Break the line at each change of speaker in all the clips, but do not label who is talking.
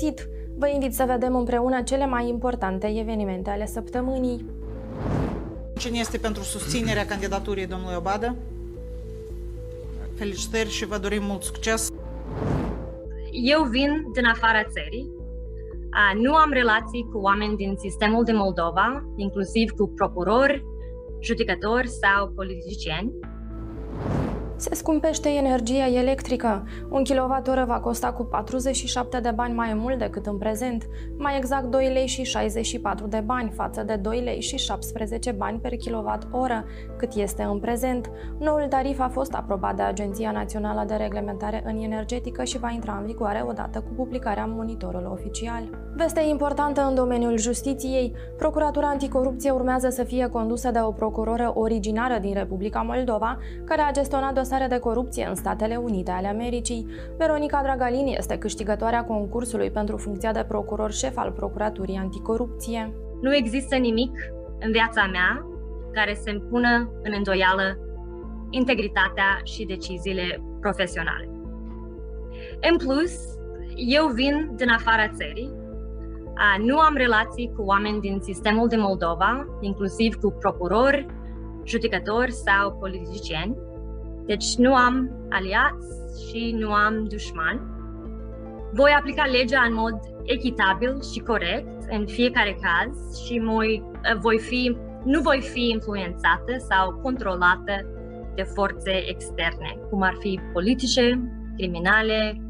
găsit! Vă invit să vedem împreună cele mai importante evenimente ale săptămânii.
Cine este pentru susținerea candidaturii domnului Obadă? Felicitări și vă dorim mult succes!
Eu vin din afara țării. Nu am relații cu oameni din sistemul din Moldova, inclusiv cu procurori, judecători sau politicieni.
Se scumpește energia electrică. Un kilowattoră va costa cu 47 de bani mai mult decât în prezent, mai exact 2 lei și 64 de bani față de 2 lei și 17 bani per kilowatt-oră, cât este în prezent. Noul tarif a fost aprobat de Agenția Națională de Reglementare în Energetică și va intra în vigoare odată cu publicarea monitorului oficial. Veste importantă în domeniul justiției. Procuratura Anticorupție urmează să fie condusă de o procuroră originară din Republica Moldova, care a gestionat dosare de corupție în Statele Unite ale Americii. Veronica Dragalin este câștigătoarea concursului pentru funcția de procuror șef al Procuraturii Anticorupție.
Nu există nimic în viața mea care să-mi pună în îndoială integritatea și deciziile profesionale. În plus, eu vin din afara țării, nu am relații cu oameni din sistemul din Moldova, inclusiv cu procurori, judecători sau politicieni. Deci nu am aliați și nu am dușmani. Voi aplica legea în mod echitabil și corect în fiecare caz și voi, voi fi, nu voi fi influențată sau controlată de forțe externe, cum ar fi politice, criminale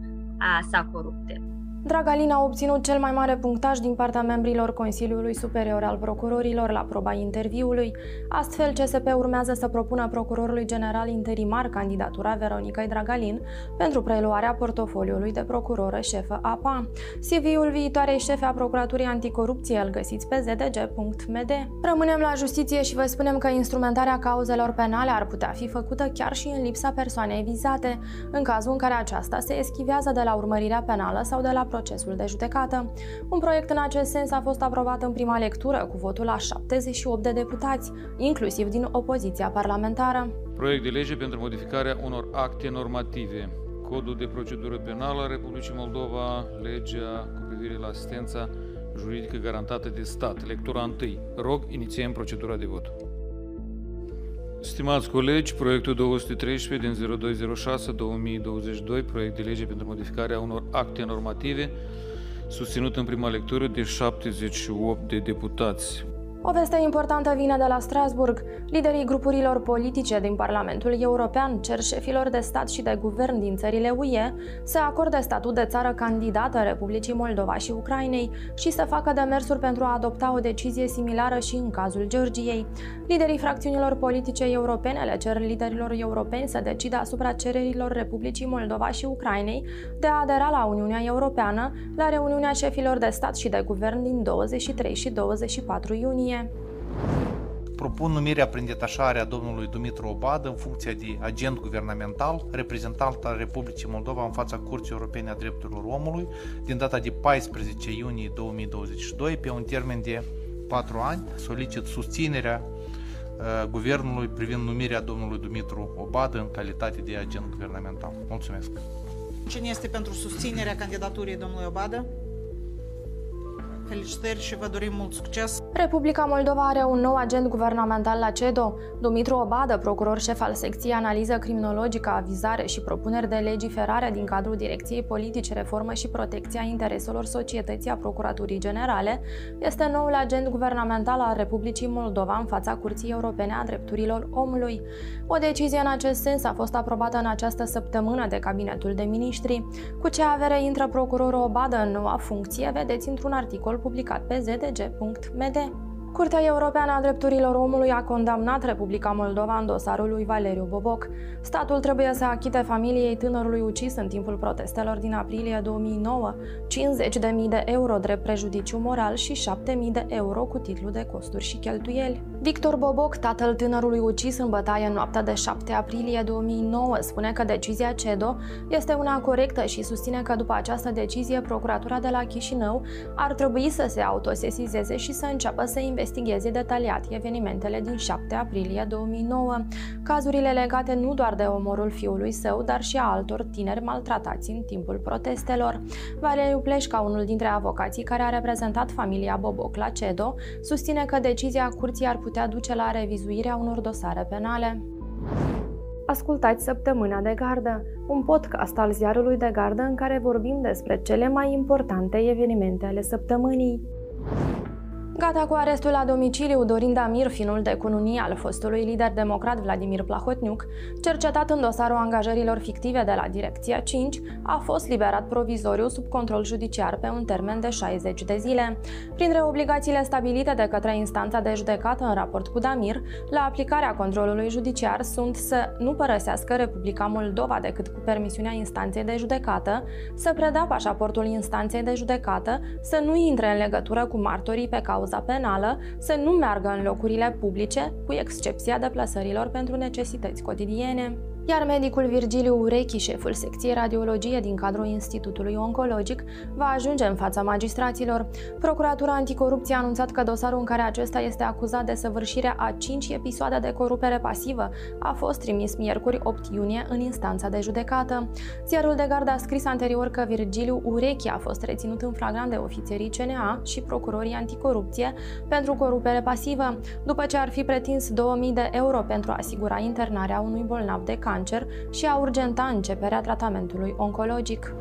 sau corupte.
Dragalin a obținut cel mai mare punctaj din partea membrilor Consiliului Superior al Procurorilor la proba interviului. Astfel, CSP urmează să propună procurorului general interimar candidatura Veronicai Dragalin pentru preluarea portofoliului de procuroră șefă APA. CV-ul viitoarei șefe a Procuraturii Anticorupție îl găsiți pe zdg.md. Rămânem la justiție și vă spunem că instrumentarea cauzelor penale ar putea fi făcută chiar și în lipsa persoanei vizate, în cazul în care aceasta se eschivează de la urmărirea penală sau de la procesul de judecată. Un proiect în acest sens a fost aprobat în prima lectură cu votul la 78 de deputați, inclusiv din opoziția parlamentară.
Proiect de lege pentru modificarea unor acte normative. Codul de procedură penală a Republicii Moldova, legea cu privire la asistența juridică garantată de stat. Lectura 1. Rog, inițiem procedura de vot. Stimați colegi, proiectul 213 din 0206-2022, proiect de lege pentru modificarea unor acte normative, susținut în prima lectură de 78 de deputați.
O veste importantă vine de la Strasburg. Liderii grupurilor politice din Parlamentul European cer șefilor de stat și de guvern din țările UE să acorde statut de țară candidată Republicii Moldova și Ucrainei și să facă demersuri pentru a adopta o decizie similară și în cazul Georgiei. Liderii fracțiunilor politice europene le cer liderilor europeni să decidă asupra cererilor Republicii Moldova și Ucrainei de a adera la Uniunea Europeană la reuniunea șefilor de stat și de guvern din 23 și 24 iunie linie.
Propun numirea prin detașare a domnului Dumitru Obadă în funcția de agent guvernamental, reprezentant al Republicii Moldova în fața Curții Europene a Drepturilor Omului, din data de 14 iunie 2022, pe un termen de 4 ani. Solicit susținerea uh, guvernului privind numirea domnului Dumitru Obadă în calitate de agent guvernamental. Mulțumesc!
Cine este pentru susținerea candidaturii domnului Obadă? Felicitări și vă dorim mult succes!
Republica Moldova are un nou agent guvernamental la CEDO. Dumitru Obadă, procuror șef al secției analiză criminologică, avizare și propuneri de legiferare din cadrul Direcției Politici, Reformă și Protecția Intereselor Societății a Procuraturii Generale, este noul agent guvernamental al Republicii Moldova în fața Curții Europene a Drepturilor Omului. O decizie în acest sens a fost aprobată în această săptămână de Cabinetul de Ministri. Cu ce avere intră procurorul Obadă în noua funcție, vedeți într-un articol publicat pe zdg.md. Curtea Europeană a Drepturilor Omului a condamnat Republica Moldova în dosarul lui Valeriu Boboc. Statul trebuie să achite familiei tânărului ucis în timpul protestelor din aprilie 2009 50.000 de euro drept prejudiciu moral și 7.000 de euro cu titlu de costuri și cheltuieli. Victor Boboc, tatăl tânărului ucis în bătaie în noaptea de 7 aprilie 2009, spune că decizia CEDO este una corectă și susține că după această decizie, Procuratura de la Chișinău ar trebui să se autosesizeze și să înceapă să investigheze detaliat evenimentele din 7 aprilie 2009, cazurile legate nu doar de omorul fiului său, dar și a altor tineri maltratați în timpul protestelor. Valeriu Pleșca, unul dintre avocații care a reprezentat familia Boboc la CEDO, susține că decizia curții ar putea putea duce la revizuirea unor dosare penale. Ascultați Săptămâna de Gardă, un podcast al ziarului de gardă în care vorbim despre cele mai importante evenimente ale săptămânii. Gata cu arestul la domiciliu, Dorin Damir, finul de cununie al fostului lider democrat Vladimir Plahotniuc, cercetat în dosarul angajărilor fictive de la Direcția 5, a fost liberat provizoriu sub control judiciar pe un termen de 60 de zile. Printre obligațiile stabilite de către instanța de judecată în raport cu Damir, la aplicarea controlului judiciar sunt să nu părăsească Republica Moldova decât cu permisiunea instanței de judecată, să preda pașaportul instanței de judecată, să nu intre în legătură cu martorii pe cauză cauza penală să nu meargă în locurile publice, cu excepția deplasărilor pentru necesități cotidiene iar medicul Virgiliu Urechi, șeful secției radiologie din cadrul Institutului Oncologic, va ajunge în fața magistraților. Procuratura Anticorupție a anunțat că dosarul în care acesta este acuzat de săvârșirea a 5 episoade de corupere pasivă a fost trimis miercuri 8 iunie în instanța de judecată. Ziarul de gardă a scris anterior că Virgiliu Urechi a fost reținut în flagrant de ofițerii CNA și procurorii anticorupție pentru corupere pasivă, după ce ar fi pretins 2000 de euro pentru a asigura internarea unui bolnav de cancer cancer și a urgenta începerea tratamentului oncologic.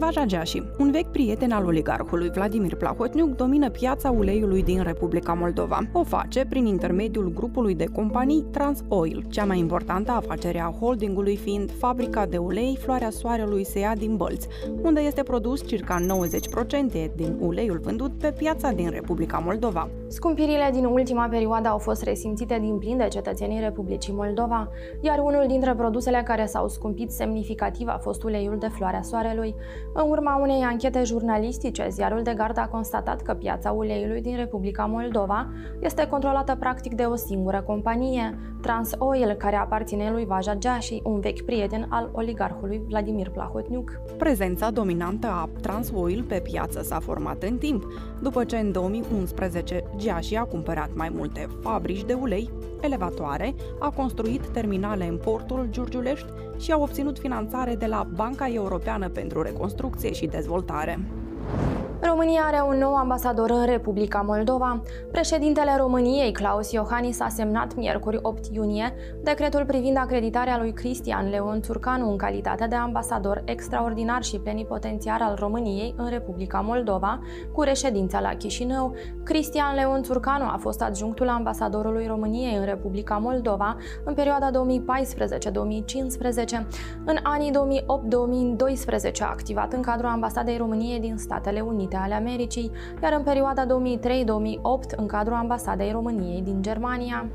Vaja Geași, un vechi prieten al oligarhului Vladimir Plahotniuc, domină piața uleiului din Republica Moldova. O face prin intermediul grupului de companii Transoil, cea mai importantă afacere a holdingului fiind fabrica de ulei Floarea Soarelui SEA din Bălți, unde este produs circa 90% din uleiul vândut pe piața din Republica Moldova.
Scumpirile din ultima perioadă au fost resimțite din plin de cetățenii Republicii Moldova, iar unul dintre produsele care s-au scumpit semnificativ a fost uleiul de Floarea Soarelui. În urma unei anchete jurnalistice, ziarul de gard a constatat că piața uleiului din Republica Moldova este controlată practic de o singură companie, Transoil, care aparține lui Vaja Geași, un vechi prieten al oligarhului Vladimir Plahotniuc.
Prezența dominantă a Transoil pe piață s-a format în timp, după ce în 2011 Geași a cumpărat mai multe fabrici de ulei, elevatoare, a construit terminale în portul Giurgiulești și a obținut finanțare de la Banca Europeană pentru Reconstrucție și Dezvoltare.
România are un nou ambasador în Republica Moldova. Președintele României, Claus Iohannis, a semnat miercuri 8 iunie decretul privind acreditarea lui Cristian Leon Turcanu în calitate de ambasador extraordinar și plenipotențiar al României în Republica Moldova, cu reședința la Chișinău. Cristian Leon Turcanu a fost adjunctul ambasadorului României în Republica Moldova în perioada 2014-2015. În anii 2008-2012 a activat în cadrul ambasadei României din Statele Unite Unite ale Americii, iar în perioada 2003-2008 în cadrul ambasadei României din Germania.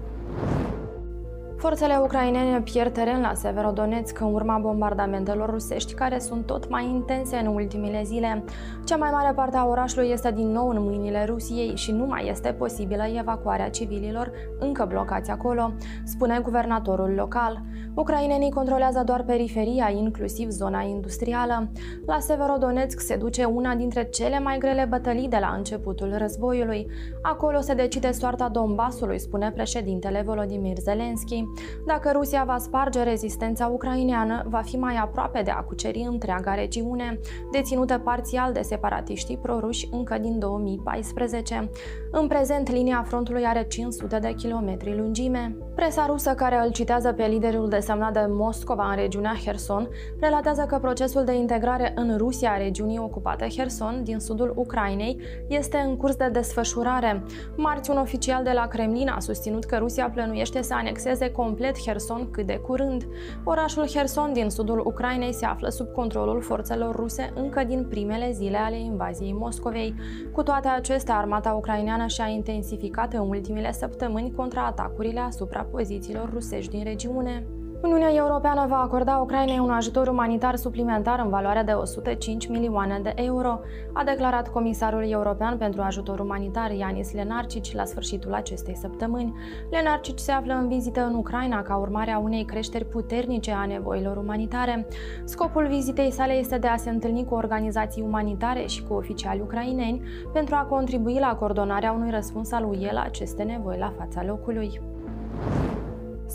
Forțele ucrainene pierd teren la Severodonetsk în urma bombardamentelor rusești, care sunt tot mai intense în ultimele zile. Cea mai mare parte a orașului este din nou în mâinile Rusiei și nu mai este posibilă evacuarea civililor încă blocați acolo, spune guvernatorul local. Ucrainenii controlează doar periferia, inclusiv zona industrială. La Severodonetsk se duce una dintre cele mai grele bătălii de la începutul războiului. Acolo se decide soarta Donbasului, spune președintele Volodymyr Zelensky. Dacă Rusia va sparge rezistența ucraineană, va fi mai aproape de a cuceri întreaga regiune, deținută parțial de separatiștii proruși încă din 2014. În prezent, linia frontului are 500 de kilometri lungime. Presa rusă care îl citează pe liderul desemnat de Moscova în regiunea Herson relatează că procesul de integrare în Rusia a regiunii ocupate Herson din sudul Ucrainei este în curs de desfășurare. Marți, un oficial de la Kremlin a susținut că Rusia plănuiește să anexeze complet Herson cât de curând. Orașul Herson din sudul Ucrainei se află sub controlul forțelor ruse încă din primele zile ale invaziei Moscovei. Cu toate acestea, armata ucraineană și-a intensificat în ultimele săptămâni contraatacurile asupra pozițiilor rusești din regiune. Uniunea Europeană va acorda Ucrainei un ajutor umanitar suplimentar în valoare de 105 milioane de euro, a declarat comisarul european pentru ajutor umanitar Ianis Lenarcici la sfârșitul acestei săptămâni. Lenarcici se află în vizită în Ucraina ca urmare a unei creșteri puternice a nevoilor umanitare. Scopul vizitei sale este de a se întâlni cu organizații umanitare și cu oficiali ucraineni pentru a contribui la coordonarea unui răspuns al UE la aceste nevoi la fața locului.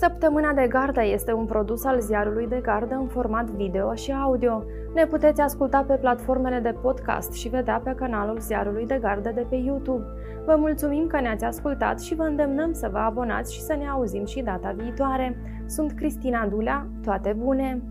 Săptămâna de gardă este un produs al ziarului de gardă în format video și audio. Ne puteți asculta pe platformele de podcast și vedea pe canalul ziarului de gardă de pe YouTube. Vă mulțumim că ne-ați ascultat și vă îndemnăm să vă abonați și să ne auzim și data viitoare. Sunt Cristina Dulea, toate bune!